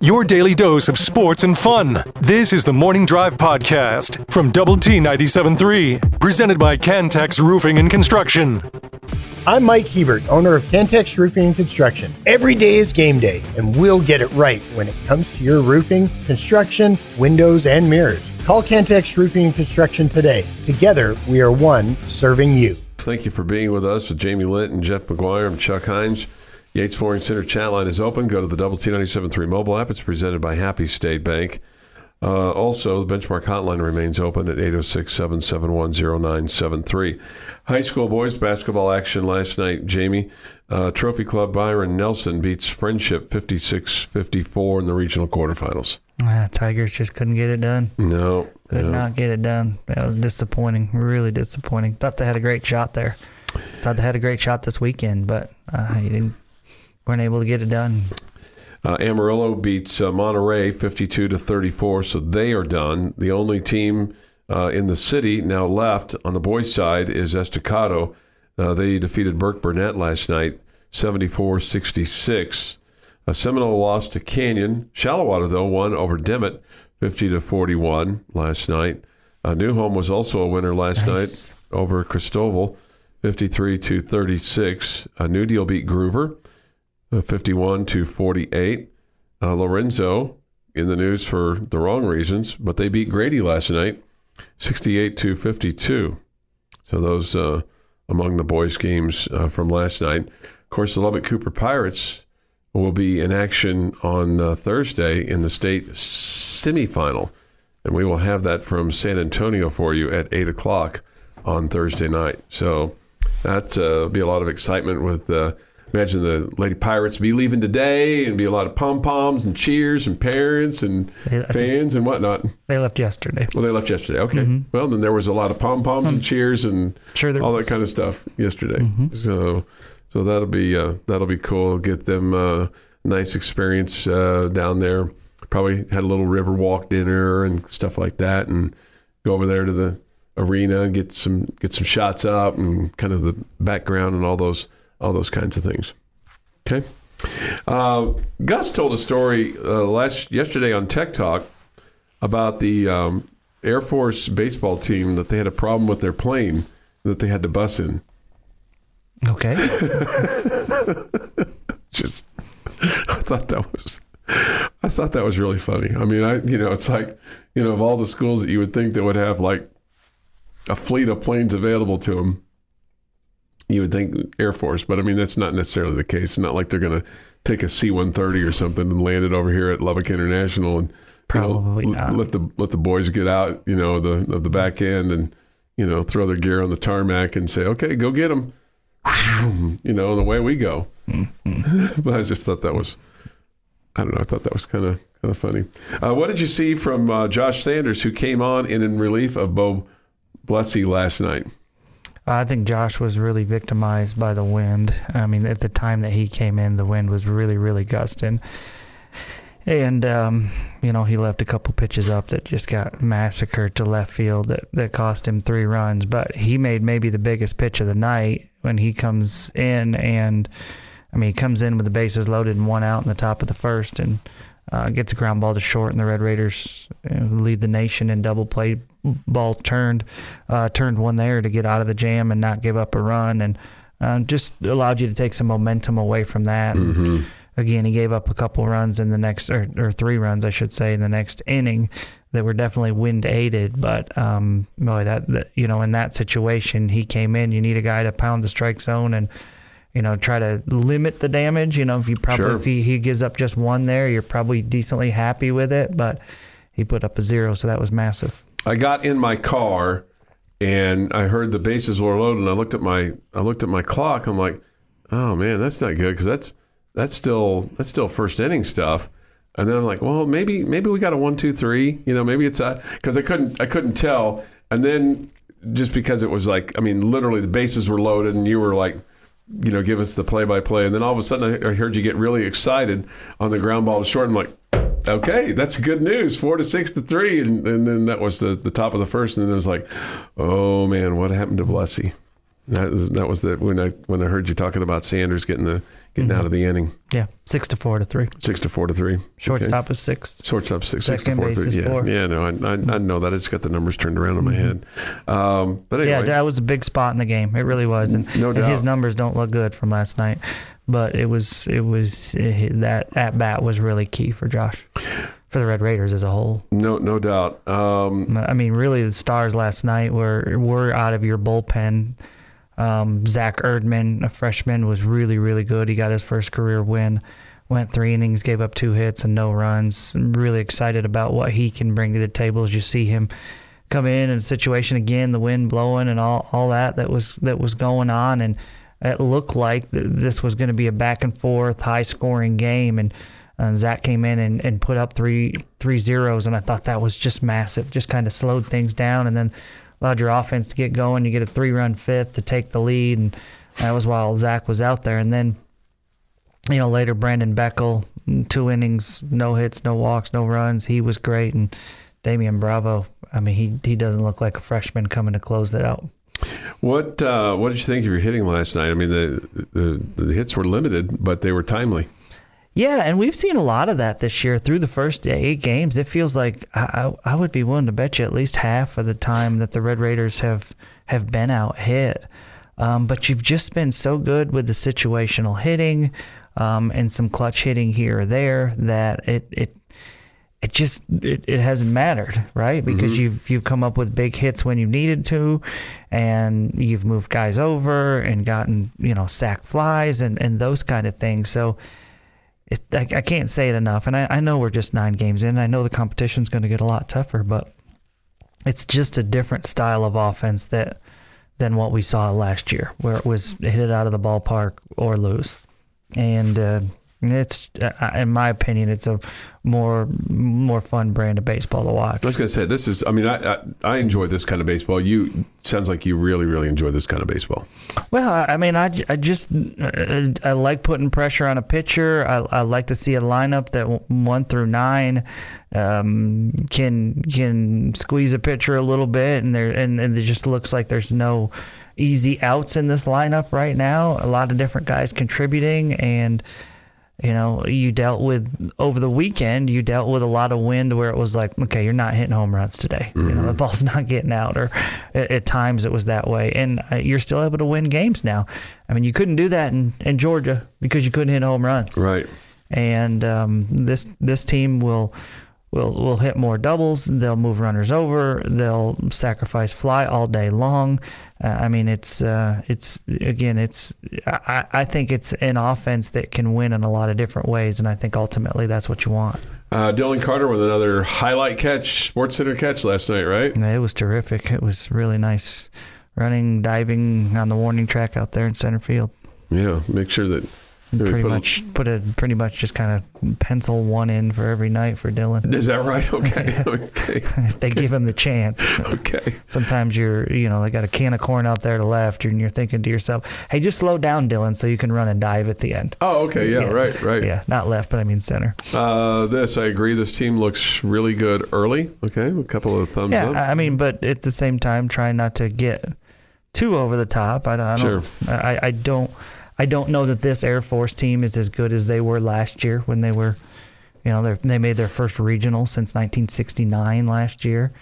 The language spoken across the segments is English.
Your daily dose of sports and fun. This is the Morning Drive Podcast from Double T 97.3, presented by Cantex Roofing and Construction. I'm Mike Hebert, owner of Cantex Roofing and Construction. Every day is game day, and we'll get it right when it comes to your roofing, construction, windows, and mirrors. Call Cantex Roofing and Construction today. Together, we are one serving you. Thank you for being with us with Jamie Linton, Jeff McGuire, and Chuck Heinz. Yates Flooring Center chat line is open. Go to the Double T 97.3 mobile app. It's presented by Happy State Bank. Uh, also, the benchmark hotline remains open at 806 771 0973. High school boys basketball action last night. Jamie, uh, Trophy Club Byron Nelson beats Frenship 56 54 in the regional quarterfinals. Ah, Tigers just couldn't get it done. No. Could no. not get it done. That was disappointing. Really disappointing. Thought they had a great shot there. Thought they had a great shot this weekend, but uh, you didn't weren't able to get it done. Uh, Amarillo beats uh, Monterey 52 to 34, so they are done. The only team uh, in the city now left on the boys' side is Estacado. Uh, they defeated Burkburnett last night 74 66. A Seminole lost to Canyon. Shallowater, though, won over Dimmitt 50 to 41 last night. Uh, New Home was also a winner last Nice. night over Christoval 53 to 36. A New Deal beat Gruver 51 to 48. Uh, Lorenzo in the news for the wrong reasons, but they beat Grady last night 68 to 52. So those uh, among the boys' games uh, from last night. Of course, the Lubbock Cooper Pirates will be in action on uh, Thursday in the state semifinal, and we will have that from San Antonio for you at eight o'clock on Thursday night. So that uh, be a lot of excitement with. Imagine the Lady Pirates be leaving today and be a lot of pom poms and cheers and parents and They- fans and whatnot. They left yesterday. Well, they left yesterday. Okay. Well, then there was a lot of pom poms and cheers and Mm-hmm. Sure all was. Mm-hmm. that kind of stuff yesterday. So, so that'll be uh, that'll be cool. Get them uh, nice experience uh, down there. Probably had a little river walk dinner and stuff like that, and go over there to the arena and get some get some shots up and kind of the background and all those all those kinds of things. Okay. Uh, Gus told a story uh, last yesterday on Tech Talk about the um, Air Force baseball team that they had a problem with their plane that they had to bus in. Okay. Just, I thought that was, I thought that was really funny. I mean, I you know, it's like you know, of all the schools that you would think that would have like a fleet of planes available to them, you would think Air Force, but I mean that's not necessarily the case. It's not like they're going to take a C one thirty or something and land it over here at Lubbock International and you know, Probably l- not. let the let the boys get out, you know, the of the back end and you know throw their gear on the tarmac and say, okay, go get them, you know, the way we go. Mm-hmm. but I just thought that was, I don't know, I thought that was kind of kind of funny. Uh, what did you see from uh, Josh Sanders, who came on in, in relief of Bo Blessy last night? I think Josh was really victimized by the wind. I mean, at the time that he came in, the wind was really, really gusting. And, um, you know, he left a couple pitches up that just got massacred to left field that, that cost him three runs. But he made maybe the biggest pitch of the night when he comes in and, I mean, he comes in with the bases loaded and one out in the top of the first and uh, gets a ground ball to short, and the Red Raiders lead the nation in double play ball turned, uh, turned one there to get out of the jam and not give up a run, and uh, just allowed you to take some momentum away from that. And Again, he gave up a couple runs in the next, or, or three runs, I should say, in the next inning that were definitely wind aided. But um, boy, that, that you know, in that situation, he came in. You need a guy to pound the strike zone and you know, try to limit the damage. You know, if you probably Sure. if he, he gives up just one there, you're probably decently happy with it. But he put up a zero, so that was massive. I got in my car and I heard the bases were loaded and I looked at my I looked at my clock. I'm like, oh man, that's not good because that's that's still that's still first inning stuff. And then I'm like, well, maybe maybe we got a one two three. You know, maybe it's a because I couldn't I couldn't tell. And then just because it was like I mean, literally the bases were loaded and you were like. You know, give us the play-by-play, and then all of a sudden I I heard you get really excited on the ground ball short. I'm like, okay, that's good news. Four to six to three, and, and then that was the, the top of the first, and then it was like, oh man, what happened to Blessy? That, was- that was the when I when I heard you talking about Sanders getting the getting out of the inning, Yeah, six to four to three. six to four to three. Okay. Shortstop is six. Shortstop six, six to four base three. is Yeah, four. yeah. No, I, I, I know that. I just got the numbers turned around in my head. Um, but anyway, Yeah, that was a big spot in the game. It really was, and, No and his numbers don't look good from last night. But it was it was eh, that at bat was really key for Josh, for the Red Raiders as a whole. no no doubt. Um, I mean, really, the stars last night were were out of your bullpen. Um, Zach Erdman, a freshman, was really really good. He got his first career win. Went three innings, gave up two hits and no runs. I'm really excited about what he can bring to the table as you see him come in and situation again, the wind blowing and all, all that that was that was going on, and it looked like th- this was going to be a back and forth, high scoring game, and. Uh, Zach came in and, and put up three three zeros, and I thought that was just massive. Just kind of slowed things down, and then allowed your offense to get going. You get a three run fifth to take the lead, and that was while Zach was out there. And then, you know, later Brandon Beckel, two innings, no hits, no walks, no runs. He was great, and Damian Bravo. I mean, he he doesn't look like a freshman coming to close that out. what uh, what did you think of your hitting last night? I mean, the, the the hits were limited, but they were timely. Yeah, and we've seen a lot of that this year through the first eight games. It feels like I, I I would be willing to bet you at least half of the time that the Red Raiders have have been out hit. Um, but you've just been so good with the situational hitting um, and some clutch hitting here or there that it it it just it, it hasn't mattered, right? Because you've you've come up with big hits when you needed to, and you've moved guys over and gotten you know sack flies and and those kind of things. So it, I, I can't say it enough. And I, I know we're just nine games in. I know the competition's going to get a lot tougher, but it's just a different style of offense that than what we saw last year, where it was hit it out of the ballpark or lose. And uh, it's, uh, in my opinion, it's a more more fun brand of baseball to watch. I was going to say this is. I mean, I, I I enjoy this kind of baseball. You sounds like you really really enjoy this kind of baseball. Well, I mean, I I, j- I just uh, I like putting pressure on a pitcher. I, I like to see a lineup that one through nine um, can can squeeze a pitcher a little bit, and there and, and it just looks like there's no easy outs in this lineup right now. A lot of different guys contributing, and you know, you dealt with over the weekend. You dealt with a lot of wind where it was like, okay, you're not hitting home runs today. You know, the ball's not getting out, or at, at times it was that way. And uh, you're still able to win games now. I mean, you couldn't do that in, in Georgia because you couldn't hit home runs. Right. And um, this this team will will will hit more doubles. They'll move runners over. They'll sacrifice fly all day long. Uh, I mean, it's uh, it's again, it's I, I think it's an offense that can win in a lot of different ways, and I think ultimately that's what you want. Uh, Dylan Carter with another highlight catch, Sports Center catch last night, right? And it was terrific. It was really nice running, diving on the warning track out there in center field. Yeah. Make sure that pretty put a- much put a pretty much just kind of pencil one in for every night for Dylan. Is that right? Okay. okay. they give him the chance. Okay. Sometimes you're, you know, they got a can of corn out there to left, and you're thinking to yourself, "Hey, just slow down, Dylan, so you can run and dive at the end." Oh, okay. Yeah. Yeah. Right. Right. Yeah, not left, but I mean center. Uh, this I agree. This team looks really good early. Okay. A couple of thumbs Yeah, up. I I mean, but at the same time, try not to get too over the top. I, don't- I don't. I, I don't. I don't know that this Air Force team is as good as they were last year when they were, you know, they made their first regional since 1969 last year,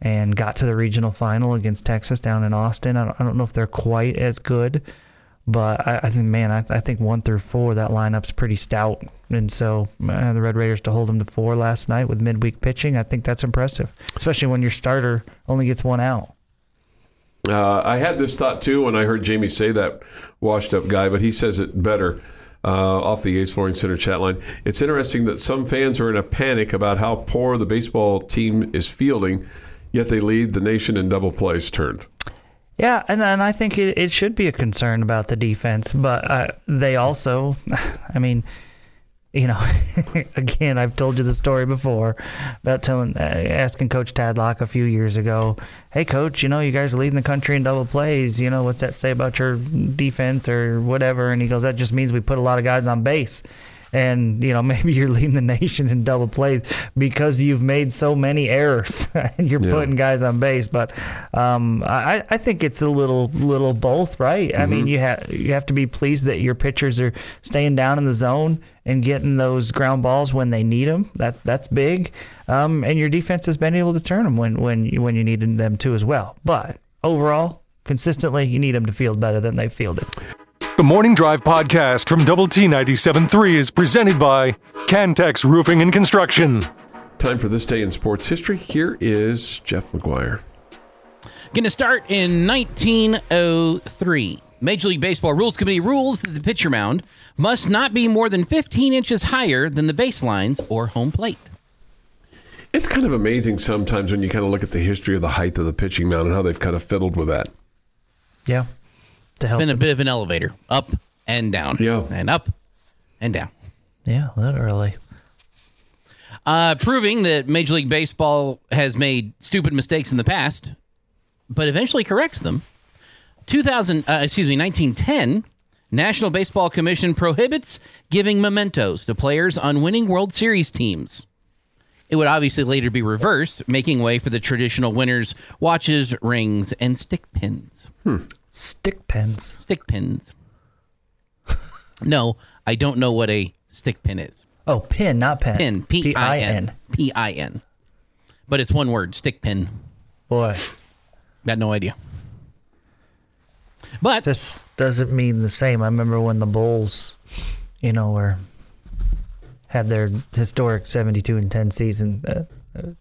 and got to the regional final against Texas down in Austin. I don't, I don't know if they're quite as good, but I, I think, man, I, I think one through four that lineup's pretty stout, and so uh, the Red Raiders to hold them to four last night with midweek pitching, I think that's impressive, especially when your starter only gets one out. Uh, I had this thought too when I heard Jamie say that washed up guy, but he says it better uh, off the Ace Flooring Center chat line. It's interesting that some fans are in a panic about how poor the baseball team is fielding, yet they lead the nation in double plays turned. Yeah, and and I think it, it should be a concern about the defense, but uh, they also, I mean, you know, again, I've told you the story before about telling, uh, asking Coach Tadlock a few years ago, "Hey, Coach, you know, you guys are leading the country in double plays. You know, what's that say about your defense or whatever?" And he goes, "That just means we put a lot of guys on base." And you know maybe you're leading the nation in double plays because you've made so many errors and you're Yeah. putting guys on base. But um, I, I think it's a little little both, right? I mean, you have you have to be pleased that your pitchers are staying down in the zone and getting those ground balls when they need them. That that's big, um, and your defense has been able to turn them when when you, when you needed them to as well. But overall, consistently, you need them to field better than they fielded. The Morning Drive podcast from Double T 97.3 is presented by Cantex Roofing and Construction. Time for this day in sports history. Here is Jeff McGuire. Going to start in 1903. Major League Baseball Rules Committee rules that the pitcher mound must not be more than 15 inches higher than the baselines or home plate. It's kind of amazing sometimes when you kind of look at the history of the height of the pitching mound and how they've kind of fiddled with that. Yeah, to help. Been a them. bit of an elevator, up and down, Yeah. and up and down. Yeah, literally. Uh, proving that Major League Baseball has made stupid mistakes in the past, but eventually corrects them. 2000, uh, excuse me, 1910, National Baseball Commission prohibits giving mementos to players on winning World Series teams. It would obviously later be reversed, making way for the traditional winners' watches, rings, and stick pins. Stick pins. Stick pins. no, I don't know what a stick pin is. Oh, pin, not pen. Pin, P I N. P I N. But it's one word, stick pin. Boy, Got no idea. But this doesn't mean the same. I remember when the Bulls, you know, were had their historic seventy-two and ten season. Uh, uh,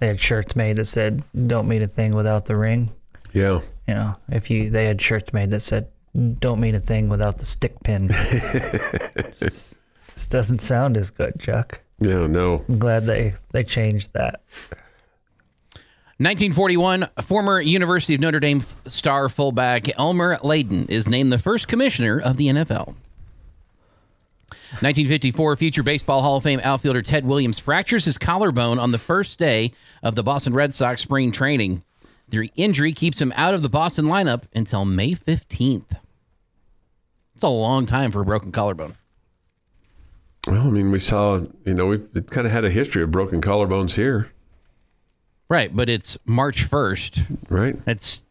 they had shirts made that said "Don't mean a thing without the ring." Yeah. You know, if you they had shirts made that said "Don't mean a thing without the stick pin." this, this doesn't sound as good, Chuck. Yeah, no. I'm glad they they changed that. 1941, former University of Notre Dame star fullback Elmer Layden is named the first commissioner of the NFL. 1954, future Baseball Hall of Fame outfielder Ted Williams fractures his collarbone on the first day of the Boston Red Sox spring training. The injury keeps him out of the Boston lineup until May 15th. It's a long time for a broken collarbone. Well, I mean, we saw, you know, we've kind of had a history of broken collarbones here, Right, but it's March 1st. right? That's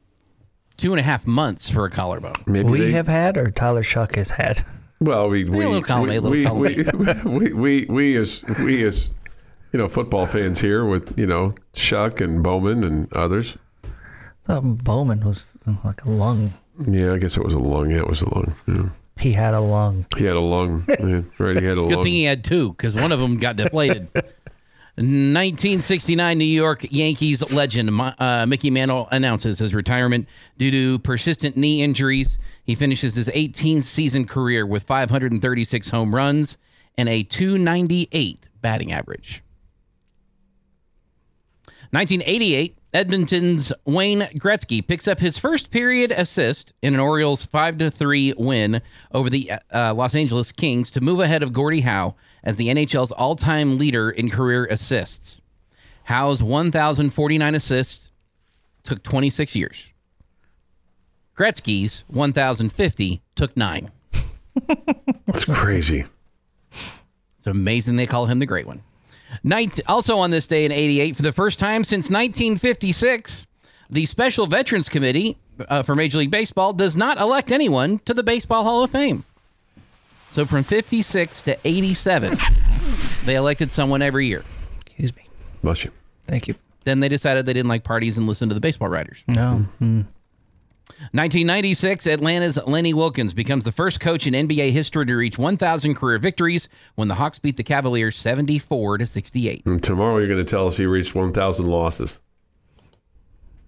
two and a half months for a collarbone. Maybe we they, have had, or Tyler Shough has had. Well, we we little column A, we, little we, we, we, we we as we as you know football fans here with you know Shough and Bowman and others. Um, Bowman was like a lung. Yeah, I guess it was a lung. Yeah, it was a lung. Yeah. He had a lung. He had a lung. Yeah, right, he had a Good lung. thing he had two because one of them got deflated. 1969 New York Yankees legend uh, Mickey Mantle announces his retirement due to persistent knee injuries. He finishes his 18 season career with 536 home runs and a 298 batting average. 1988, Edmonton's Wayne Gretzky picks up his first period assist in an Oilers 5 to 3 win over the uh, Los Angeles Kings to move ahead of Gordie Howe as the NHL's all-time leader in career assists. Howe's 1049 assists took 26 years. Gretzky's 1050 took 9. That's crazy. It's amazing they call him the Great One. Night, also on this day in 88, for the first time since 1956, the Special Veterans Committee uh, for Major League Baseball does not elect anyone to the Baseball Hall of Fame. So from 56 to 87, they elected someone every year. Excuse me. Bless you. Thank you. Then they decided they didn't like parties and listened to the baseball writers. No. Mm. 1996, Atlanta's Lenny Wilkens becomes the first coach in NBA history to reach 1,000 career victories when the Hawks beat the Cavaliers 74 to 68. And tomorrow you're going to tell us he reached 1,000 losses.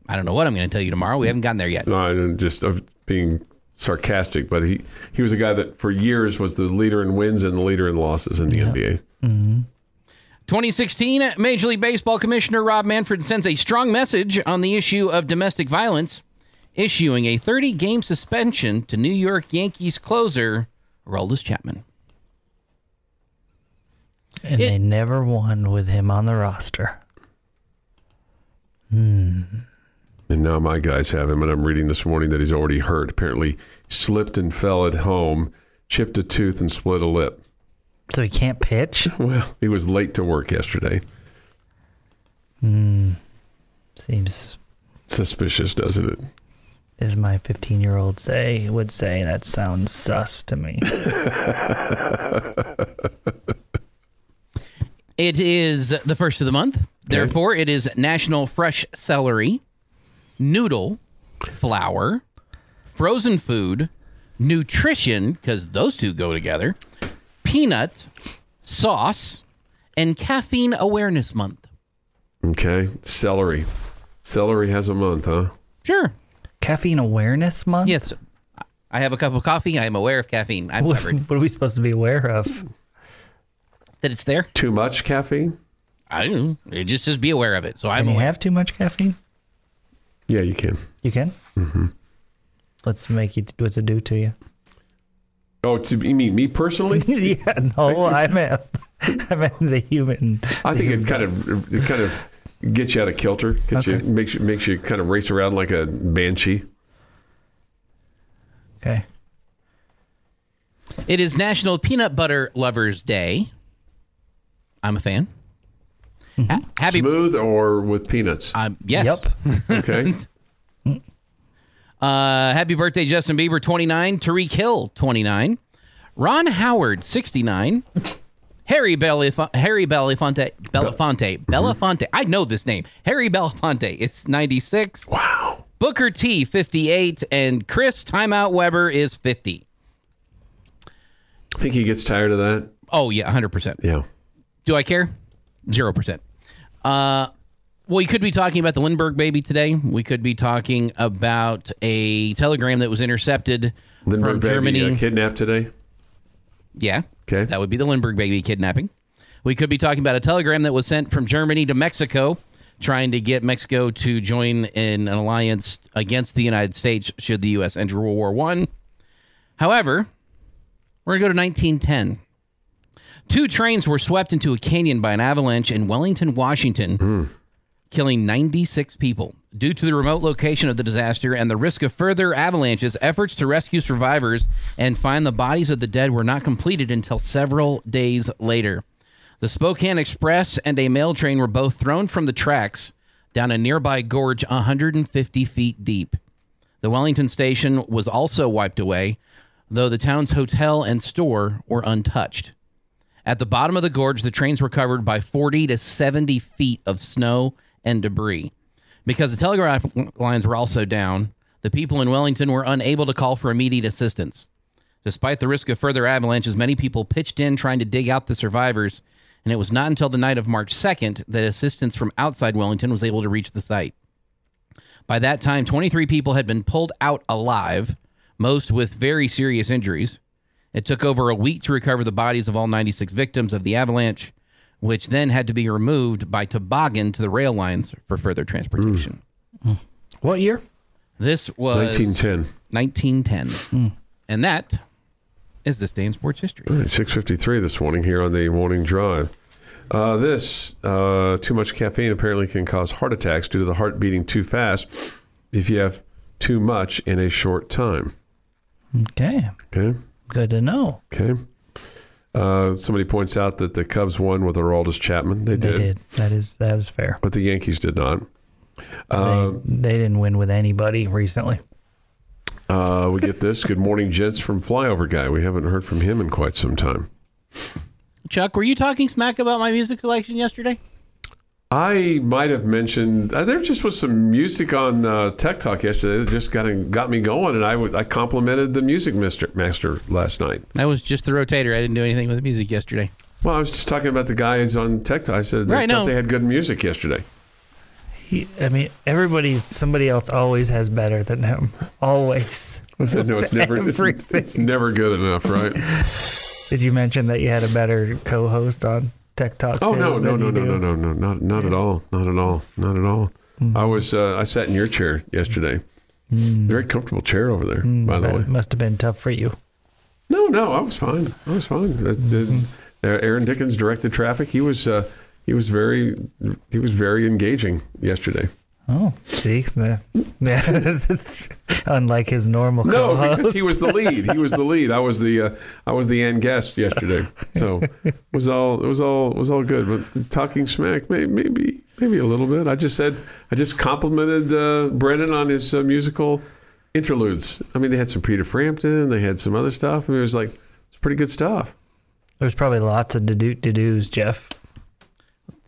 I don't know what I'm going to tell you tomorrow. We haven't gotten there yet. No, I'm just of being sarcastic, but he he was a guy that for years was the leader in wins and the leader in losses in the NBA. Mm-hmm. 2016, Major League Baseball Commissioner Rob Manfred sends a strong message on the issue of domestic violence, issuing a 30 game suspension to New York Yankees closer Aroldis Chapman. And It- they never won with him on the roster. Hmm. And now my guys have him, and I'm reading this morning that he's already hurt. Apparently, slipped and fell at home, chipped a tooth, and split a lip. So he can't pitch. Well, he was late to work yesterday. Hmm. Seems, Suspicious, doesn't it? As my 15 year old say would say, that sounds sus to me. It is the first of the month. Therefore, it is National Fresh Celery, Noodle, Flour, Frozen Food, Nutrition, because those two go together, Peanut, Sauce, and Caffeine Awareness Month. Okay. Celery. Celery has a month, huh? Sure. Caffeine Awareness Month? Yes. I have a cup of coffee. I am aware of caffeine. I'm What, covered. what are we supposed to be aware of? that it's there. Too much caffeine? I don't know. Just just be aware of it. So I'm Can you aware. have too much caffeine? Yeah, you can. You can? Mm-hmm. What's make you? What's it do to you? Oh, to, you mean me personally? yeah, no, I meant, I meant the human. I think it kind of it kind of gets you out of kilter. Gets you makes you makes you kind of race around like a banshee. Okay. It is National Peanut Butter Lovers Day. I'm a fan. Ha- happy. Smooth or with peanuts? Um, yes. Yep. Okay. Uh, happy birthday, Justin Bieber, 29. Tyreek Hill, 29. Ron Howard, 69. Harry Belif- Harry Belafonte, Belafonte, Belafonte. I know this name. Harry Belafonte is 96. wow. Booker T, 58. And Chris Timeout Weber is 50. I Think he gets tired of that? Oh, yeah, 100%. Yeah. Do I care? Zero percent. Uh, well, we could be talking about the Lindbergh baby today. We could be talking about a telegram that was intercepted Lindbergh from baby Germany. uh, kidnapped today. yeah, Okay. that would be the Lindbergh baby kidnapping. We could be talking about a telegram that was sent from Germany to Mexico, trying to get Mexico to join in an alliance against the United States should the U.S. enter World War One. However, we're going to go to 1910. Two trains were swept into a canyon by an avalanche in Wellington, Washington, mm. Killing 96 people. Due to the remote location of the disaster and the risk of further avalanches, efforts to rescue survivors and find the bodies of the dead were not completed until several days later. The Spokane Express and a mail train were both thrown from the tracks down a nearby gorge 150 feet deep. The Wellington station was also wiped away, though the town's hotel and store were untouched. At the bottom of the gorge, the trains were covered by 40 to 70 feet of snow and debris. Because the telegraph lines were also down, the people in Wellington were unable to call for immediate assistance. Despite the risk of further avalanches, many people pitched in trying to dig out the survivors, and it was not until the night of March 2nd that assistance from outside Wellington was able to reach the site. By that time, 23 people had been pulled out alive, most with very serious injuries. It took over a week to recover the bodies of all 96 victims of the avalanche, which then had to be removed by toboggan to the rail lines for further transportation. What year? This was 1910. 1910. And that is this day in sports history. All right, 6.53 this morning here on the morning drive. Uh, this, uh, too much caffeine apparently can cause heart attacks due to the heart beating too fast if you have too much in a short time. Okay. Okay? Good to know. Okay. Uh, somebody points out that the Cubs won with Aroldis Chapman. They They did, did. That is that is fair. but the Yankees did not. Uh, they, they didn't win with anybody recently. uh, we get this. Good morning, gents, from Flyover Guy. We haven't heard from him in quite some time. Chuck, were you talking smack about my music selection yesterday? I might have mentioned uh, there just was some music on uh, Tech Talk yesterday that just got got me going, and I I complimented the music mister, master last night. That was just the rotator. I didn't do anything with the music yesterday. Well, I was just talking about the guys on Tech Talk. I said they Right, thought no. they had good music yesterday. He, I mean, everybody, somebody else always has better than him. Always. no, it's never it's, it's never good enough, right? Did you mention that you had a better co-host on Tech Talk? Oh no, no, no, no, no, no, no, not not at all, not at all, not at all. Mm-hmm. I was uh, I sat in your chair yesterday. Very comfortable chair over there, by the way. must have been tough for you. No, no, I was fine. I was fine. Mm-hmm. uh, Aaron Dickens directed traffic. He was uh, he was very he was very engaging yesterday. Oh, see, the- yeah, it's unlike his normal No, co-host. because he was the lead. He was the lead. I was the uh, I was the end guest yesterday. So it was all it was all it was all good. But talking smack, may- maybe maybe a little bit. I just said I just complimented uh, Brennan on his uh, musical interludes. I mean, they had some Peter Frampton, they had some other stuff. I mean, it was like it's pretty good stuff. There's probably lots of to-do to-dos, Jeff.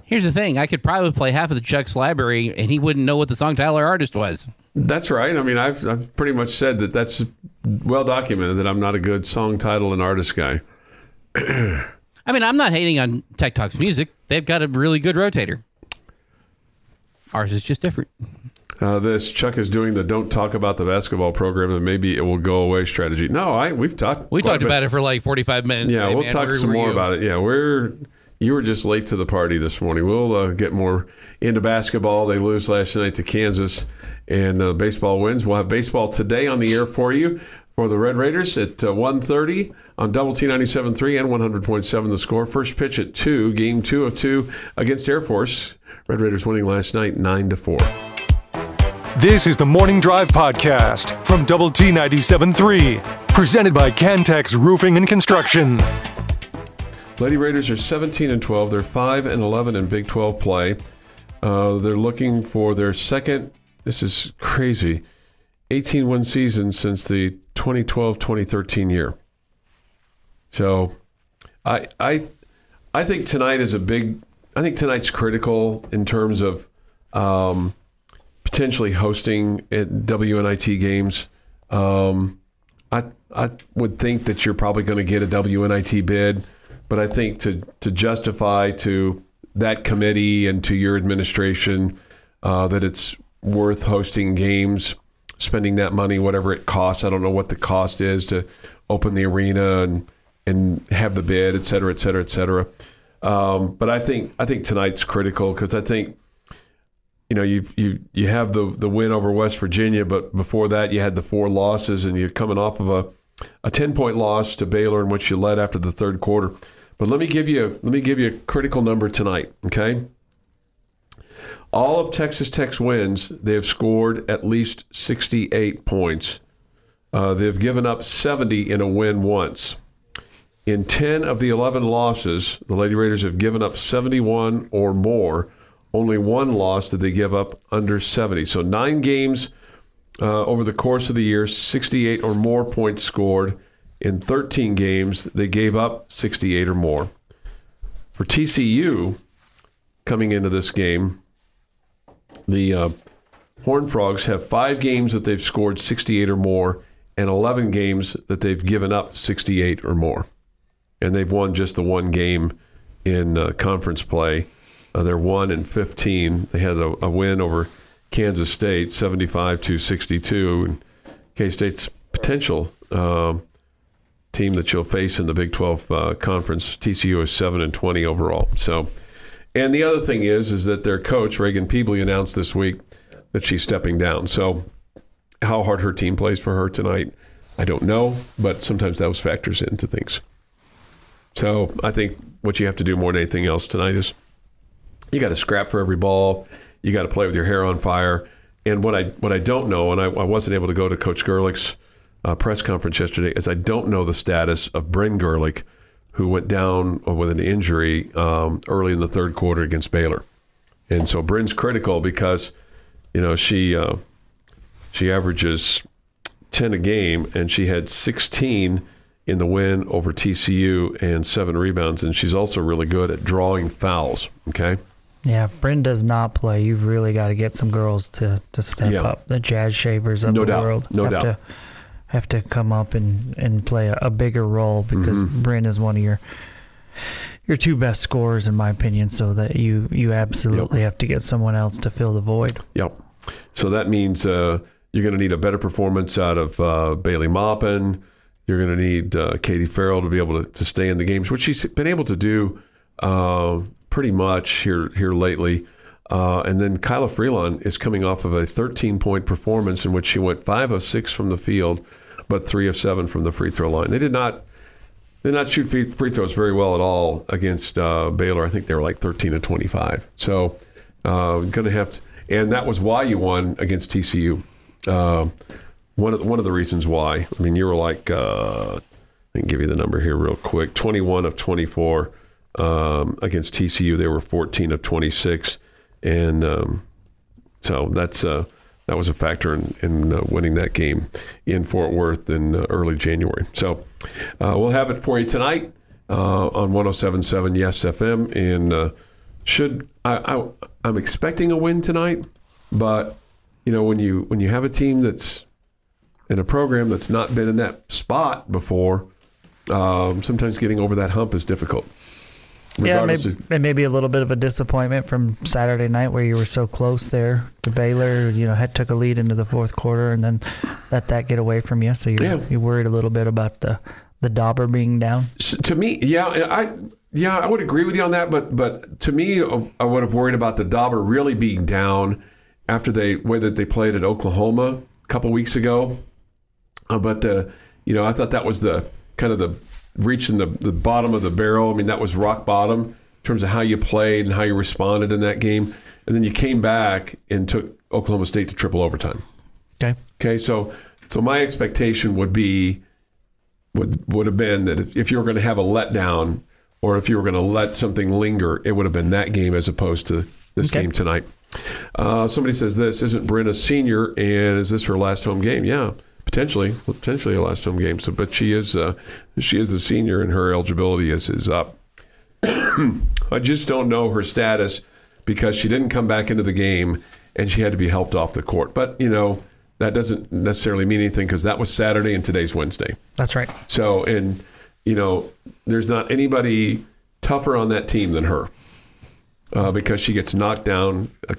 Here's the thing: I could probably play half of the Chuck's library, and he wouldn't know what the song title or artist was. That's right. I mean, I've I've pretty much said that that's well documented that I'm not a good song title and artist guy. I mean, I'm not hating on Tech Talk's music; they've got a really good rotator. Ours is just different. Uh, this Chuck is doing the "Don't talk about the basketball program and maybe it will go away" strategy. No, I we've talked. We talked about it for like 45 minutes. Yeah, today, we'll man. talk Where some more you? about it. Yeah, we're you were just late to the party this morning. We'll uh, get more into basketball. They lose last night to Kansas, and uh, baseball wins. We'll have baseball today on the air for you for the Red Raiders at uh, 1.30 on Double T 97.3 and 100.7 the score. First pitch at 2, game 2 of 2 against Air Force. Red Raiders winning last night 9 to 4. This is the Morning Drive Podcast from Double T 97.3, presented by Cantex Roofing and Construction. Lady Raiders are 17 and 12. They're 5 and 11 in Big 12 play. Uh, they're looking for their second, this is crazy, 18 win season since the 2012 2013 year. So I, I, I think tonight is a big, I think tonight's critical in terms of um, potentially hosting at WNIT games. Um, I, I would think that you're probably going to get a WNIT bid. But I think to to justify to that committee and to your administration uh, that it's worth hosting games, spending that money, whatever it costs. I don't know what the cost is to open the arena and and have the bid, et cetera, et cetera, et cetera. Um, but I think I think tonight's critical because I think you know you you you have the the win over West Virginia, but before that you had the four losses, and you're coming off of a a ten point loss to Baylor in which you led after the third quarter. But let me give you let me give you a critical number tonight. Okay, all of Texas Tech's wins, they have scored at least sixty eight points. Uh, they've given up seventy in a win once. In 10 of the 11 losses, the Lady Raiders have given up 71 or more. Only one loss did they give up under 70. So nine games uh, over the course of the year, 68 or more points scored. In 13 games, they gave up 68 or more. For TCU, coming into this game, the uh, Horned Frogs have five games that they've scored 68 or more, and 11 games that they've given up 68 or more and they've won just the one game in uh, conference play. Uh, they're one and fifteen. They had a, a win over Kansas State, seventy-five to sixty-two. And K State's potential um, team that you'll face in the Big Twelve uh, conference, TCU is seven and twenty overall. So, and the other thing is, is that their coach Raegan Pebley announced this week that she's stepping down. So, how hard her team plays for her tonight, I don't know, but sometimes those factors into things. So I think what you have to do more than anything else tonight is you got to scrap for every ball. You got to play with your hair on fire. And what I what I don't know, and I, I wasn't able to go to Coach Gerlich's uh, press conference yesterday, is I don't know the status of Bryn Gerlich, who went down with an injury um, early in the third quarter against Baylor. And so Bryn's critical because, you know, she uh, she averages ten a game, and she had sixteen in the win over TCU and seven rebounds. And she's also really good at drawing fouls. Okay. Yeah, if Bryn does not play, you've really got to get some girls to, to step Yeah. up. The Jazz Shavers of No the doubt. world No have doubt. to have to come up and, and play a, a bigger role because Mm-hmm. Bryn is one of your your two best scorers in my opinion. So that you you absolutely have to get someone else to fill the void. Yep. So that means uh, you're going to need a better performance out of uh, Bailey Maupin. You're going to need uh, Katie Farrell to be able to, to stay in the games, which she's been able to do uh, pretty much here here lately. Uh, and then Kilah Freelon is coming off of a 13 point performance in which she went five of six from the field, but three of seven from the free throw line. They did not they did not shoot free, throws very well at all against uh, Baylor. I think they were like 13 to 25. So uh, going to have to. and that was why you won against TCU. Uh, one of the, one of the reasons why. I mean, you were like, uh, I can give you the number here real quick: twenty-one of twenty-four um, against TCU. They were fourteen of twenty-six, and um, so that's uh, that was a factor in, in uh, winning that game in Fort Worth in uh, early January. So uh, we'll have it for you tonight uh, on 107.7 Yes FM. And uh, should I, I, I'm expecting a win tonight, but you know when you when you have a team that's in a program that's not been in that spot before, um, sometimes getting over that hump is difficult. Yeah, maybe, of- and maybe a little bit of a disappointment from Saturday night where you were so close there to Baylor. You know, had took a lead into the fourth quarter and then let that get away from you. So you Yeah. you worried a little bit about the the dauber being down. To me, yeah, I yeah, I would agree with you on that. But but to me, uh, I would have worried about the Dauber really being down after they way that they played at Oklahoma a couple weeks ago. Uh, but uh, you know, I thought that was the kind of the reaching the the bottom of the barrel. I mean, that was rock bottom in terms of how you played and how you responded in that game. And then you came back and took Oklahoma State to triple overtime. Okay. Okay, so so my expectation would be would would have been that if, if you were going to have a letdown or if you were going to let something linger, it would have been that game as opposed to this Okay. game tonight. Uh, somebody says this isn't Bryn a senior and is this her last home game? Yeah, potentially, potentially her last home game. So, but she is uh, she is a senior and her eligibility is is up. I just don't know her status because she didn't come back into the game and she had to be helped off the court. But, you know, that doesn't necessarily mean anything because that was Saturday and today's Wednesday. That's right. So, and, you know, there's not anybody tougher on that team than her uh, because she gets knocked down uh,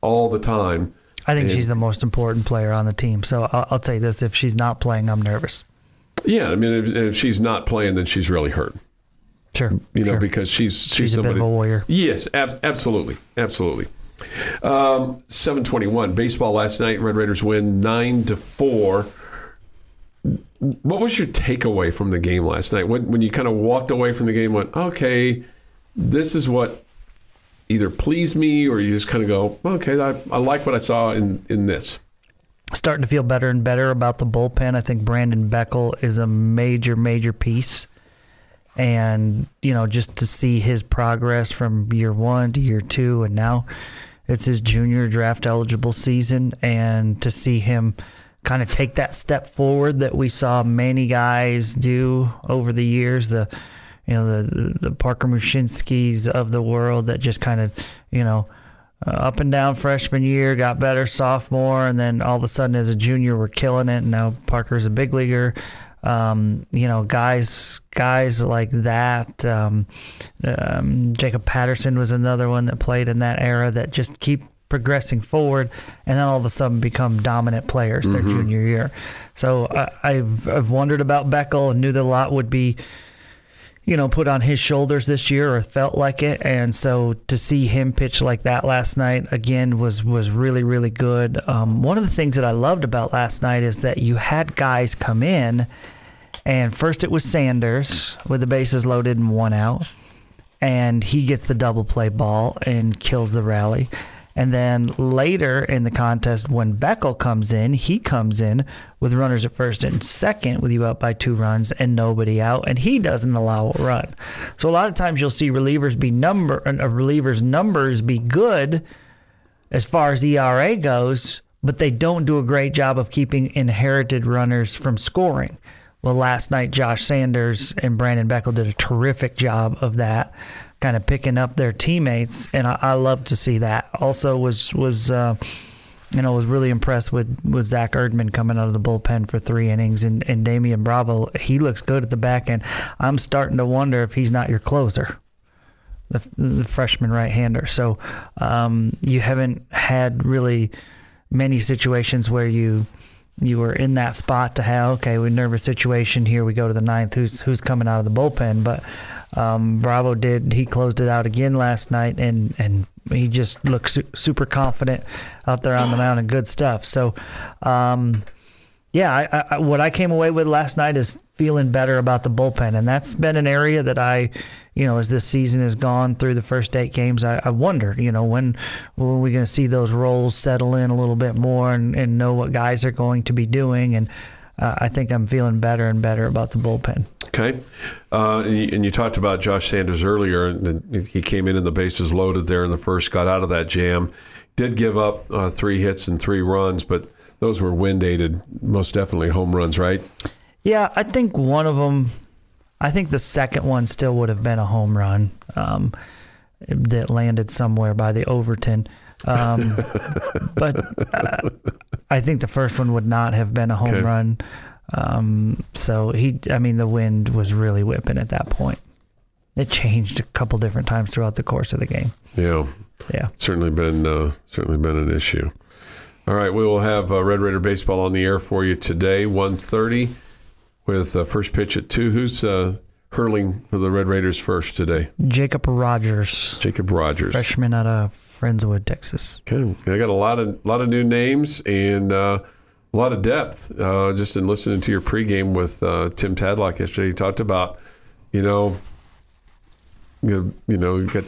all the time. I think And- she's the most important player on the team. So I'll, I'll tell you this: if she's not playing, I'm nervous. Yeah, I mean, if, if she's not playing, then she's really hurt. Sure. you know, sure. because she's she's, she's a bit somebody. of a warrior. Yes, ab- absolutely, absolutely. Um, Seven twenty-one baseball last night. Red Raiders win nine to four. What was your takeaway from the game last night? When when you kind of walked away from the game, went, okay, this is what either please me, or you just kind of go, okay, I, I like what I saw in in this. starting to feel better and better about the bullpen. I think Brandon Beckel is a major, major piece. And, you know, just to see his progress from year one to year two, and now it's his junior draft eligible season, and to see him kind of take that step forward that we saw many guys do over the years, the you know the the Parker Mushinskis of the world that just kind of you know uh, up and down freshman year, got better sophomore, and then all of a sudden as a junior we're killing it. And now Parker's a big leaguer. Um, you know, guys, guys like that. Um, um, Jacob Patterson was another one that played in that era that just keep progressing forward, and then all of a sudden become dominant players their junior year. So I, I've I've wondered about Beckel and knew that a lot would be you know, put on his shoulders this year or felt like it. And so to see him pitch like that last night again was was really really good. Um, one of the things that I loved about last night is that you had guys come in, and first it was Sanders with the bases loaded and one out, and he gets the double play ball and kills the rally. And then later in the contest, when Beckel comes in, he comes in with runners at first and second with you up by two runs and nobody out, and he doesn't allow a run. So a lot of times you'll see relievers be number, uh, relievers numbers be good as far as ERA goes, but they don't do a great job of keeping inherited runners from scoring. Well, last night Josh Sanders and Brandon Beckel did a terrific job of that, kind of picking up their teammates, and I, I love to see that. Also, was was uh, you know was really impressed with with Zach Erdman coming out of the bullpen for three innings, and and Damian Bravo he looks good at the back end. I'm starting to wonder if he's not your closer the, the freshman right-hander. So um, you haven't had really many situations where you you were in that spot to have okay, we're nervous situation here. We go to the ninth. Who's who's coming out of the bullpen? But um, Bravo did. He closed it out again last night, and and he just looks su- super confident out there on the mound and good stuff. So. Um, yeah, I, I, what I came away with last night is feeling better about the bullpen, and that's been an area that I, you know, as this season has gone through the first eight games, I, I wonder, you know, when when are we going to see those roles settle in a little bit more and, and know what guys are going to be doing, and uh, I think I'm feeling better and better about the bullpen. Okay. Uh, and, you, and you talked about Josh Sanders earlier, and he came in and the bases loaded there in the first, got out of that jam. Did give up uh, three hits and three runs, but those were wind aided, most definitely home runs, right? Yeah, I think one of them, I think the second one still would have been a home run um, that landed somewhere by the Overton. Um, but uh, I think the first one would not have been a home Okay. run. Um, so he, I mean, the wind was really whipping at that point. It changed a couple different times throughout the course of the game. Yeah. Yeah. certainly been uh, certainly been an issue. All right, we will have uh, Red Raider baseball on the air for you today, 1.30, with uh, first pitch at two. Who's uh, hurling for the Red Raiders first today? Jacob Rogers, Jacob Rogers. freshman out of Friendswood, Texas. Okay, I got a lot of lot of new names and uh, a lot of depth. Uh, just in listening to your pregame with uh, Tim Tadlock yesterday, he talked about, you know, you know, you got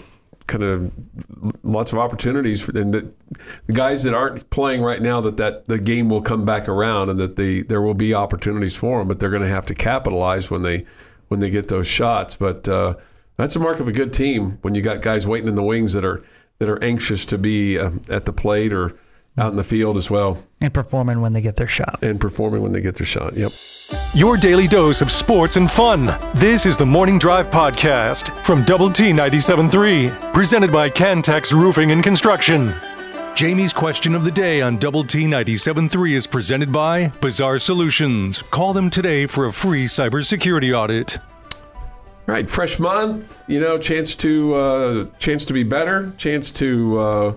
kind of lots of opportunities, for, and the, the guys that aren't playing right now, that that the game will come back around, and that the there will be opportunities for them, but they're going to have to capitalize when they when they get those shots. But uh, that's a mark of a good team when you got guys waiting in the wings that are that are anxious to be uh, at the plate or out in the field as well And performing when they get their shot. and performing when they get their shot. Yep. Your daily dose of sports and fun. This is the Morning Drive Podcast from Double T 97.3, presented by Cantex Roofing and Construction. Jamie's question of the day on Double T 97.3 is presented by Bizarre Solutions. Call them today for a free cybersecurity audit. All right, fresh month. You know, chance to uh, chance to be better. Chance to uh,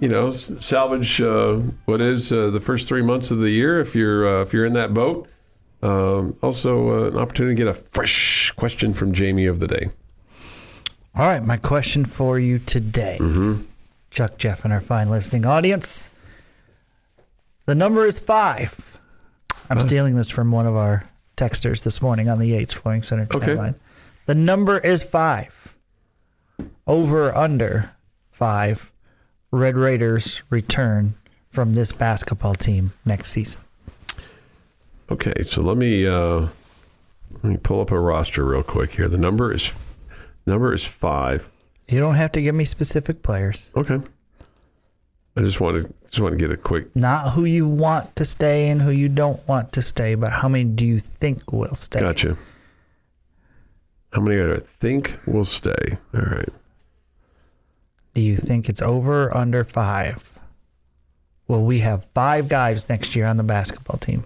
you know salvage uh, what is uh, the first three months of the year if you're uh, if you're in that boat. Um, also, uh, an opportunity to get a fresh question from Jamie of the day. All right, my question for you today, Chuck, Jeff, and our fine listening audience. The number is five. I'm stealing this from one of our texters this morning on the Yates Flooring Center chat Okay. line. The number is five. Over under five. Red Raiders return from this basketball team next season. Okay, so let me uh, let me pull up a roster real quick here. The number is number is five. You don't have to give me specific players, Okay. I just want to just want to get a quick not who you want to stay and who you don't want to stay, but how many do you think will stay? Gotcha. How many do I think will stay? All right. Do you think it's over or under five? Well, we have five guys next year on the basketball team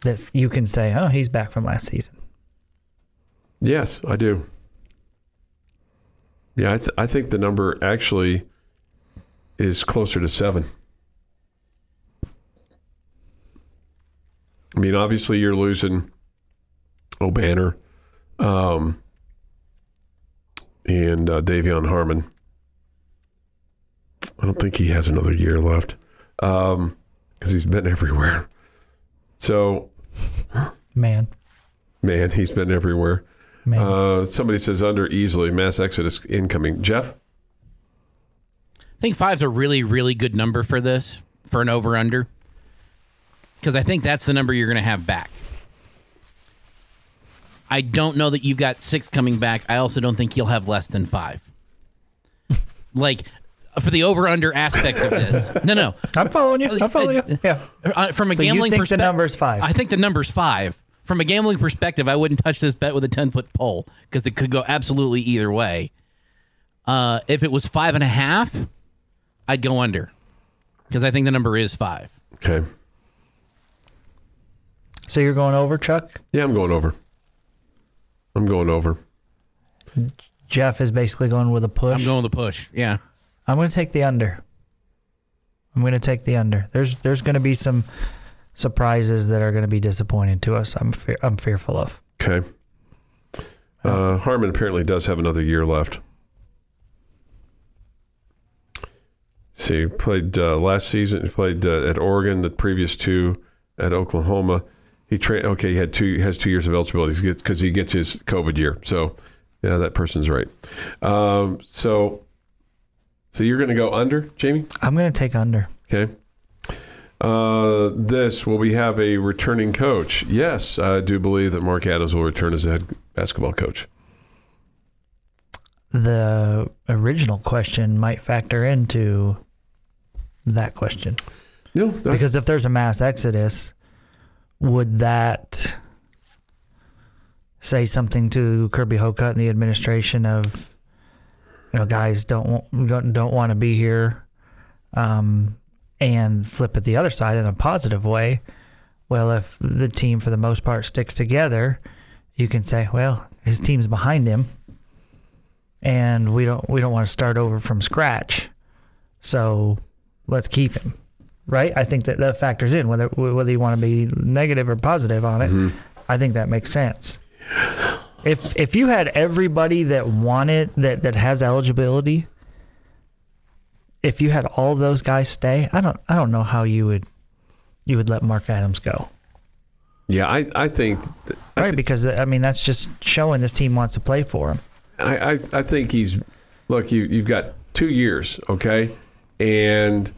that you can say, oh, he's back from last season. Yes, I do. Yeah, I, th- I think the number actually is closer to seven. I mean, obviously, you're losing Obanor um, and uh, De'Vion Harmon. I don't think he has another year left because he's been everywhere. So, Man, man, he's been everywhere. Man. Uh, somebody says under easily mass exodus incoming. Jeff, I think five's a really, really good number for this, for an over under. Because I think that's the number you're going to have back. I don't know that you've got six coming back. I also don't think you'll have less than five. like, for the over under aspect of this. No, no. I'm following you. I'm following you. Yeah. Uh, from a So you gambling think the perspective, number's five? I think the number's five. From a gambling perspective, I wouldn't touch this bet with a ten foot pole because it could go absolutely either way. Uh, if it was five and a half, I'd go under because I think the number is five. okay. So you're going over, Chuck? Yeah, I'm going over. I'm going over. Jeff is basically going with a push. I'm going with the push. Yeah. I'm going to take the under. I'm going to take the under. There's there's going to be some surprises that are going to be disappointing to us. I'm fear, I'm fearful of. Okay. Uh, Harmon apparently does have another year left. See, played uh, last season. He played uh, at Oregon. The previous two at Oklahoma. he tra- okay, he had two has two years of eligibility because he gets his COVID year. So yeah, that person's right. Um, so so you're going to go under, Jamie? I'm going to take under. Okay. Uh, this will we have a returning coach? Yes, I do believe that Mark Adams will return as a head basketball coach. The original question might factor into that question. No, that- Because if there's a mass exodus, would that say something to Kirby Hocutt and the administration of, you know, guys don't don't, don't want to be here, um, and flip it the other side in a positive way? Well, if the team for the most part sticks together, you can say, well, his team's behind him, and we don't we don't want to start over from scratch, so let's keep him right? I think that that factors in whether whether you want to be negative or positive on it. Mm-hmm. I think that makes sense. If if you had everybody that wanted that that has eligibility, if you had all those guys stay, I don't I don't know how you would you would let Mark Adams go, yeah, I I think I, right? Because I mean that's just showing this team wants to play for him. I, I I think he's look you you've got two years, okay, and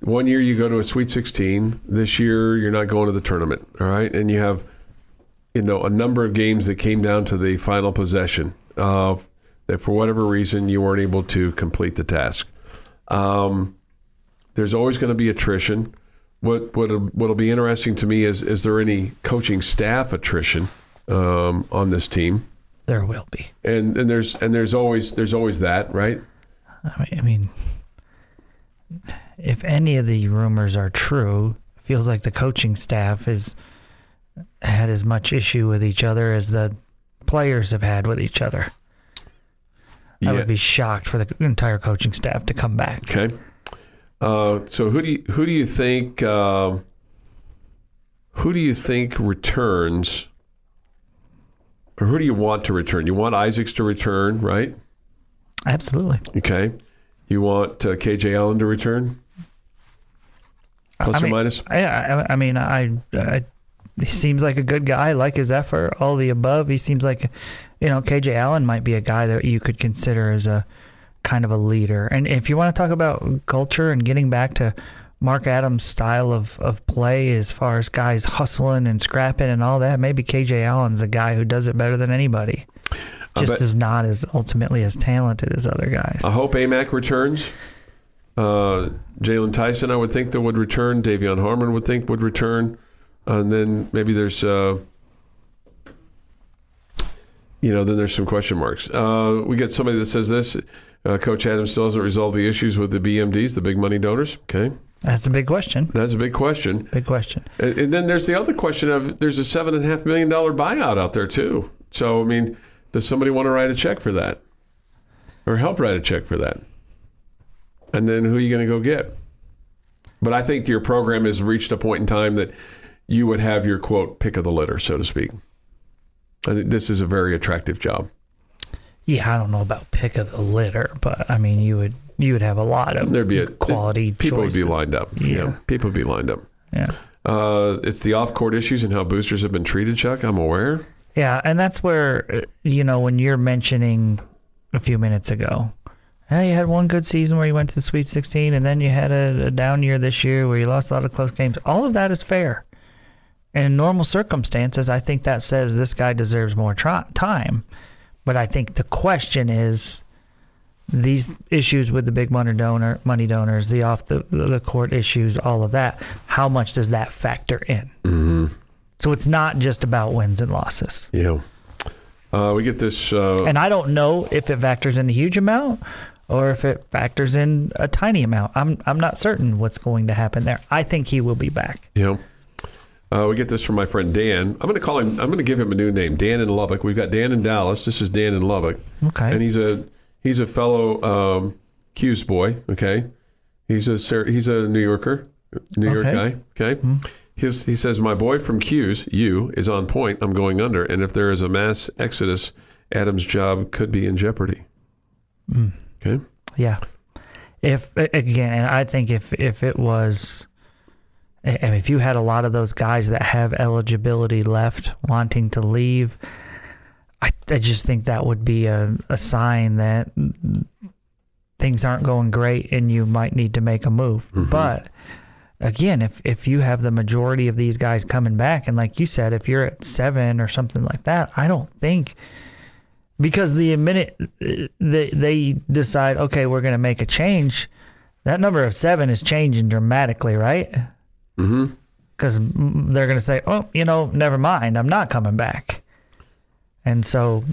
one year you go to a Sweet 16. This year you're not going to the tournament, all right, and you have you know a number of games that came down to the final possession of that for whatever reason you weren't able to complete the task. Um, there's always going to be attrition. What what what'll be interesting to me is is there any coaching staff attrition um, on this team? There will be. And and there's and there's always there's always that right. I mean, if any of the rumors are true, feels like the coaching staff has had as much issue with each other as the players have had with each other. I would be shocked for the entire coaching staff to come back. Okay. Uh, so who do you who do you think um who do you think returns or who do you want to return? You want Isaacs to return, right? Absolutely. Okay. You want uh, KJ Allen to return? Plus I or mean, minus? I, I, I mean, I, I, he seems like a good guy. I like his effort, all the above. He seems like, you know, KJ Allen might be a guy that you could consider as a kind of a leader. And if you want to talk about culture and getting back to Mark Adams' style of, of play as far as guys hustling and scrapping and all that, maybe KJ Allen's a guy who does it better than anybody. Just bet- is not as ultimately as talented as other guys. I hope Aimaq returns. Uh, Jaylon Tyson, I would think that would return. De'Vion Harmon would think would return. And then maybe there's, uh, you know, then there's some question marks. Uh, we get somebody that says this uh, Coach Adams still hasn't resolved the issues with the BMDs, the big money donors. Okay. That's a big question. That's a big question. Big question. And, and then there's the other question of there's a seven and a half million dollar buyout out there too. So I mean, does somebody want to write a check for that, or help write a check for that? And then who are you going to go get? But I think your program has reached a point in time that you would have your quote pick of the litter, so to speak. I think this is a very attractive job. Yeah, I don't know about pick of the litter, but I mean, you would you would have a lot of There'd be a quality People choices. would be lined up. Yeah. people would be lined up. Yeah, Uh, it's the off-court issues and how boosters have been treated, Chuck. I'm aware. yeah, and that's where you know when you're mentioning a few minutes ago, yeah, you had one good season where you went to the Sweet 16, and then you had a, a down year this year where you lost a lot of close games. All of that is fair. In normal circumstances, I think that says this guy deserves more time. But I think the question is these issues with the big money donor, money donors, the off the, the court issues, all of that. How much does that factor in? Mm-hmm. So it's not just about wins and losses. Yeah. Uh, we get this. Uh, And I don't know if it factors in a huge amount or if it factors in a tiny amount. I'm I'm not certain what's going to happen there. I think he will be back. Know, uh, we get this from my friend Dan. I'm going to call him. I'm going to give him a new name, Dan in Lubbock. We've got Dan in Dallas. This is Dan in Lubbock. Okay. And he's a he's a fellow um, Hughes boy. Okay. He's a he's a New Yorker, New York Okay. guy. Okay. His, he says, "My boy from Hughes, you, is on point. I'm going under, and if there is a mass exodus, Adam's job could be in jeopardy." Okay. Yeah. If again, and I think if if it was And if you had a lot of those guys that have eligibility left wanting to leave, I, I just think that would be a, a sign that things aren't going great and you might need to make a move. But again, if if you have the majority of these guys coming back, and like you said, if you're at seven or something like that, I don't think because the minute uh, they they decide, okay, we're going to make a change, that number of seven is changing dramatically, right? Mm-hmm. Because they're going to say, oh, you know, never mind, I'm not coming back. And so,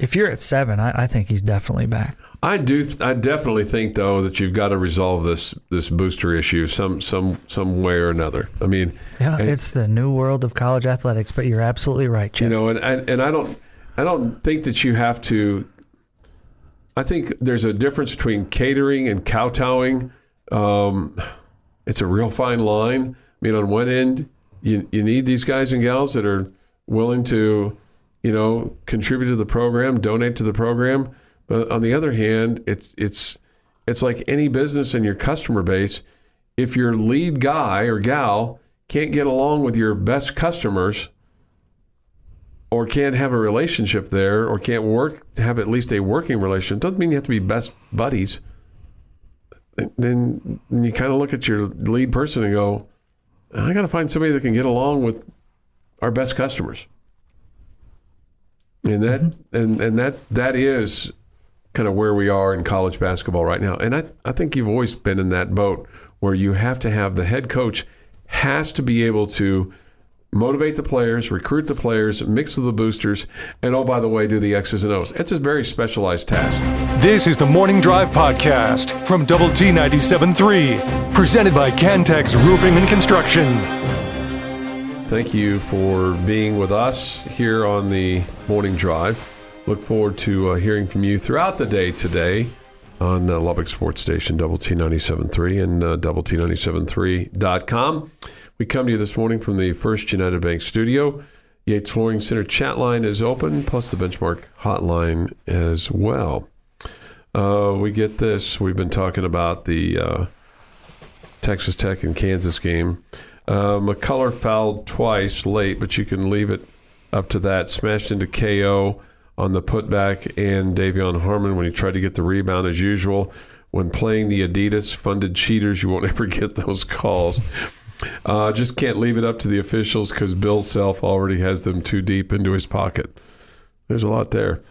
if you're at seven, I, I think he's definitely back. I do. I definitely think, though, that you've got to resolve this this booster issue some some some way or another. I mean, Yeah, and- it's the new world of college athletics, but you're absolutely right, Chip. you know, and and, and I don't I don't think that you have to. I think there's a difference between catering and kowtowing. Um, it's a real fine line. I mean, on one end, you you need these guys and gals that are willing to, you know, contribute to the program, donate to the program. But on the other hand, it's it's it's like any business in your customer base. If your lead guy or gal can't get along with your best customers, or can't have a relationship there, or can't work have at least a working relationship, doesn't mean you have to be best buddies. Then you kind of look at your lead person and go, I got to find somebody that can get along with our best customers. And that mm-hmm. and and that that is kind of where we are in college basketball right now. And I, I think you've always been in that boat where you have to have the head coach has to be able to motivate the players, recruit the players, mix with the boosters, and oh, by the way, do the X's and O's. It's a very specialized task. This is the Morning Drive Podcast from Double T 97.3, presented by Cantex Roofing and Construction. Thank you for being with us here on the morning drive. Look forward to uh, hearing from you throughout the day today on uh, Lubbock Sports Station, Double T 97.3 and uh, Double T 97.3.com. We come to you this morning from the First United Bank studio. Yates Flooring Center chat line is open, plus the benchmark hotline as well. Uh, we get this. We've been talking about the uh, Texas Tech and Kansas game. Uh, McCullar fouled twice late, but you can leave it up to that. Smashed into KO on the putback, and De'Vion Harmon when he tried to get the rebound as usual. When playing the Adidas funded cheaters, you won't ever get those calls. Uh, just can't leave it up to the officials because Bill Self already has them too deep into his pocket. There's a lot there.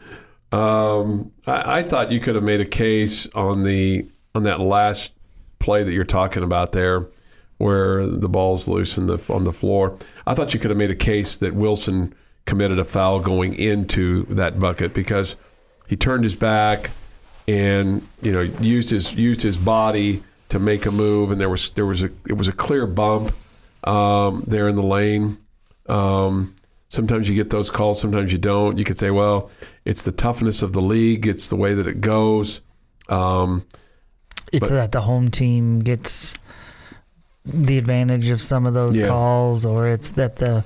Um, I, I thought you could have made a case on the on that last play that you're talking about there, where the ball's loose in the, on the floor. I thought you could have made a case that Wilson committed a foul going into that bucket because he turned his back and you know used his used his body to make a move, and there was there was a it was a clear bump um, there in the lane. Um, sometimes you get those calls, sometimes you don't. You could say, well, it's the toughness of the league, it's the way that it goes. Um, It's that the home team gets the advantage of some of those Yeah. calls, or it's that the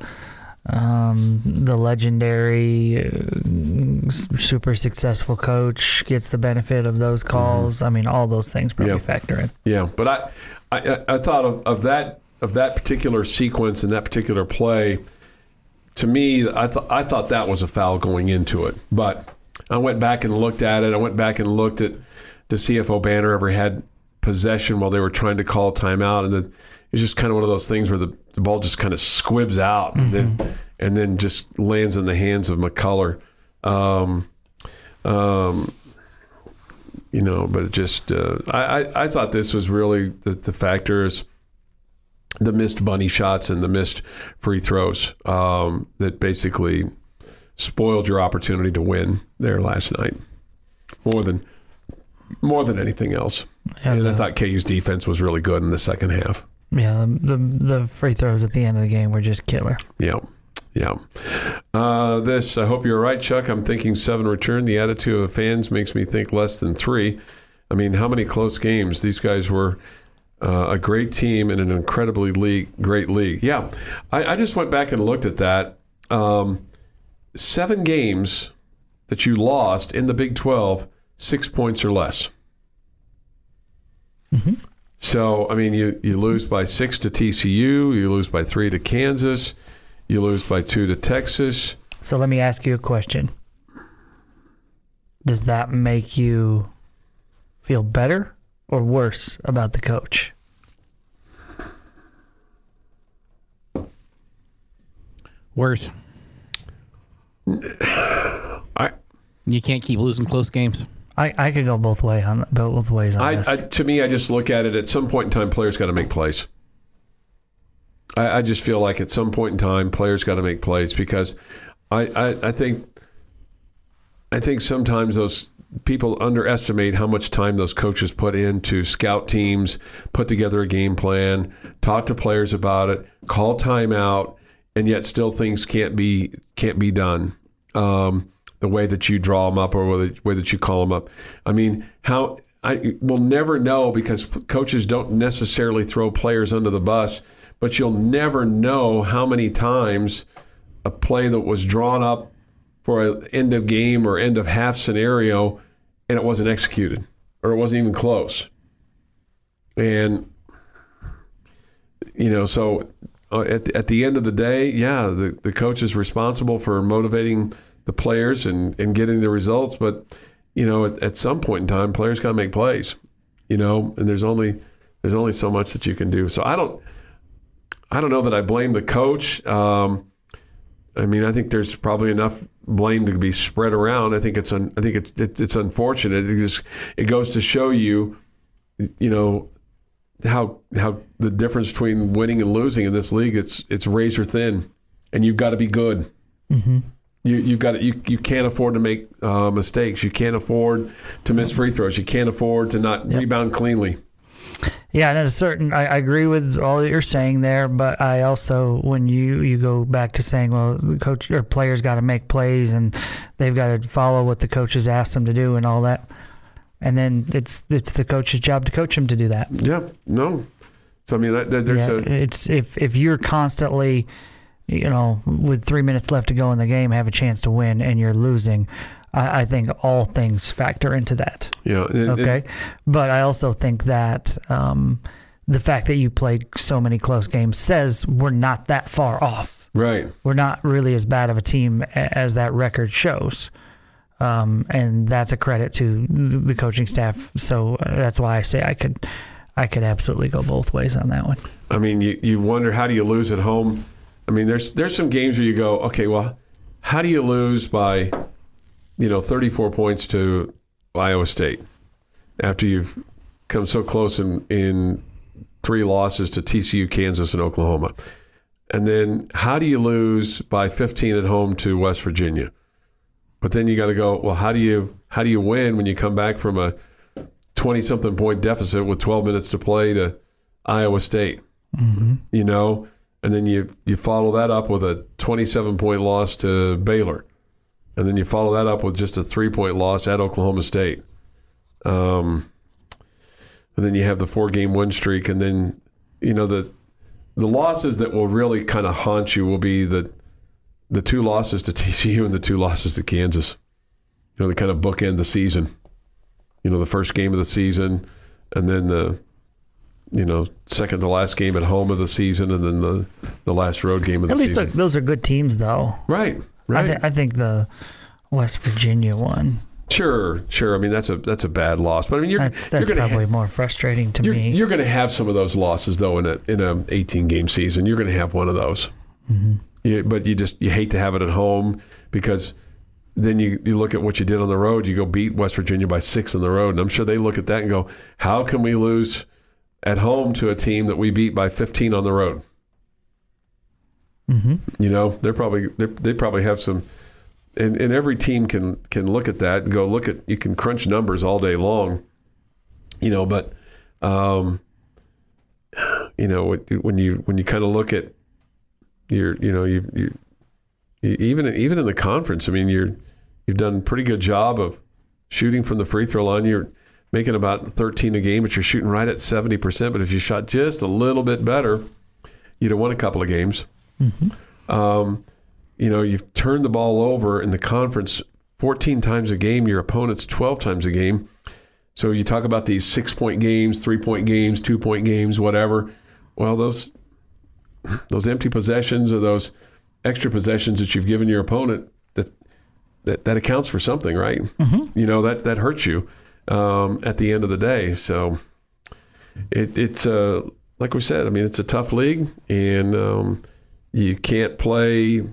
um, the legendary uh, super successful coach gets the benefit of those calls. I mean, all those things probably Mm-hmm. Yeah. factor in. Yeah, but I, I, I thought of, of that of that particular sequence and that particular play. To me, I thought I thought that was a foul going into it. But I went back and looked at it. I went back and looked at to see if Obanor ever had possession while they were trying to call timeout, and the, it's just kind of one of those things where the, the ball just kind of squibs out and then and then just lands in the hands of McCullar. Um, um, you know, but just uh, I, I I thought this was really the, the factors, the missed bunny shots and the missed free throws um, that basically spoiled your opportunity to win there last night, more than more than anything else. And I thought KU's defense was really good in the second half. Yeah, the the free throws at the end of the game were just killer. Yeah. Yeah. Uh, this, I hope you're right, Chuck. I'm thinking seven return. The attitude of fans makes me think less than three. I mean, how many close games? These guys were uh, a great team in an incredibly league, great league. Yeah. I, I just went back and looked at that. Um, seven games that you lost in the Big 12, six points or less. So I mean, you you lose by six to TCU, you lose by three to Kansas, you lose by two to Texas. So let me ask you a question. Does that make you feel better or worse about the coach? Worse. I You can't keep losing close games. I, I could go both way on both ways on I, this. I, to me, I just look at it. At some point in time, players got to make plays. I, I just feel like at some point in time, players got to make plays because I, I, I think I think sometimes those people underestimate how much time those coaches put in to scout teams, put together a game plan, talk to players about it, call timeout, and yet still things can't be can't be done. Um, the way that you draw them up or the way that you call them up. I mean, how I will never know because coaches don't necessarily throw players under the bus, but you'll never know how many times a play that was drawn up for an end of game or end of half scenario and it wasn't executed or it wasn't even close. And you know, so uh, at the, at the end of the day, yeah, the, the coach is responsible for motivating the players and, and getting the results. But, you know, at, at some point in time, players got to make plays, you know, and there's only there's only so much that you can do. So I don't I don't know that I blame the coach. Um, I mean, I think there's probably enough blame to be spread around. I think it's un, I think it, it, it's unfortunate. It just it goes to show you, you know, how how the difference between winning and losing in this league it's it's razor thin, and you've got to be good. mm-hmm. You you've got to, you you can't afford to make uh, mistakes. You can't afford to miss free throws. You can't afford to not Yep. rebound cleanly. Yeah, and a certain. I, I agree with all that you're saying there, but I also, when you you go back to saying, well, the coach or players got to make plays and they've got to follow what the coaches asked them to do and all that, and then it's it's the coach's job to coach them to do that. Yeah, no. So I mean, that, that, there's yeah, a it's if if you're constantly, you know, with three minutes left to go in the game, have a chance to win, and you're losing. I, I think all things factor into that. yeah. and- Okay, but I also think that um, the fact that you played so many close games says we're not that far off. right. We're not really as bad of a team as that record shows, um, and that's a credit to the coaching staff. So uh, that's why I say I could, I could absolutely go both ways on that one. I mean, you, you wonder how do you lose at home? I mean, there's there's some games where you go, okay, well, how do you lose by, you know, 34 points to Iowa State after you've come so close in in three losses to TCU, Kansas, and Oklahoma, and then how do you lose by 15 at home to West Virginia? But then you got to go, well, how do you how do you win when you come back from a 20 something point deficit with 12 minutes to play to Iowa State? Mm-hmm. you know, and then you you follow that up with a 27 point loss to Baylor, and then you follow that up with just a three point loss at Oklahoma State. Um, and then you have the four game win streak, and then you know the the losses that will really kind of haunt you will be the the two losses to TCU and the two losses to Kansas. You know, they kind of bookend the season. You know, the first game of the season, and then the you know, second to last game at home of the season, and then the the last road game of the season. At least those are good teams, though. right, I, right. th- I think the West Virginia one. sure, sure. I mean, that's a that's a bad loss, but I mean, you're That, you're that's going to probably more frustrating to you're, me. you're going to have some of those losses though in a in a 18 game season. You're going to have one of those. Mm-hmm. Yeah, but you just you hate to have it at home because then you, you look at what you did on the road. You go beat West Virginia by six on the road, and I'm sure they look at that and go, "How can we lose at home to a team that we beat by 15 on the road?" hmm You know, they're probably they're, they probably have some, and, and every team can can look at that and go look at you can crunch numbers all day long, you know, but, um, you know when- you when you kind of look at your you know you you you- even even in the conference, I mean you're you've done a pretty good job of shooting from the free throw line. You're making about 13 a game, but you're shooting right at 70 percent. But if you shot just a little bit better, you'd have won a couple of games. Um, you know, you've turned the ball over in the conference 14 times a game. Your opponent's 12 times a game. So you talk about these six point games, three point games, two point games, whatever. Well, those those empty possessions or those extra possessions that you've given your opponent that that, that accounts for something, right? You know that that hurts you um, at the end of the day. So it, it's uh, like we said. I mean, it's a tough league, and um, you can't play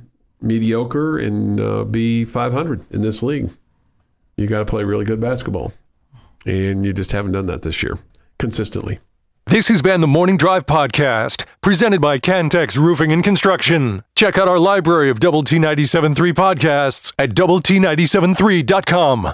mediocre and uh, be 500 in this league. You got to play really good basketball, and you just haven't done that this year consistently. This has been the Morning Drive Podcast, presented by Cantex Roofing and Construction. Check out our library of Double T 97.3 podcasts at Double T 97.3.com.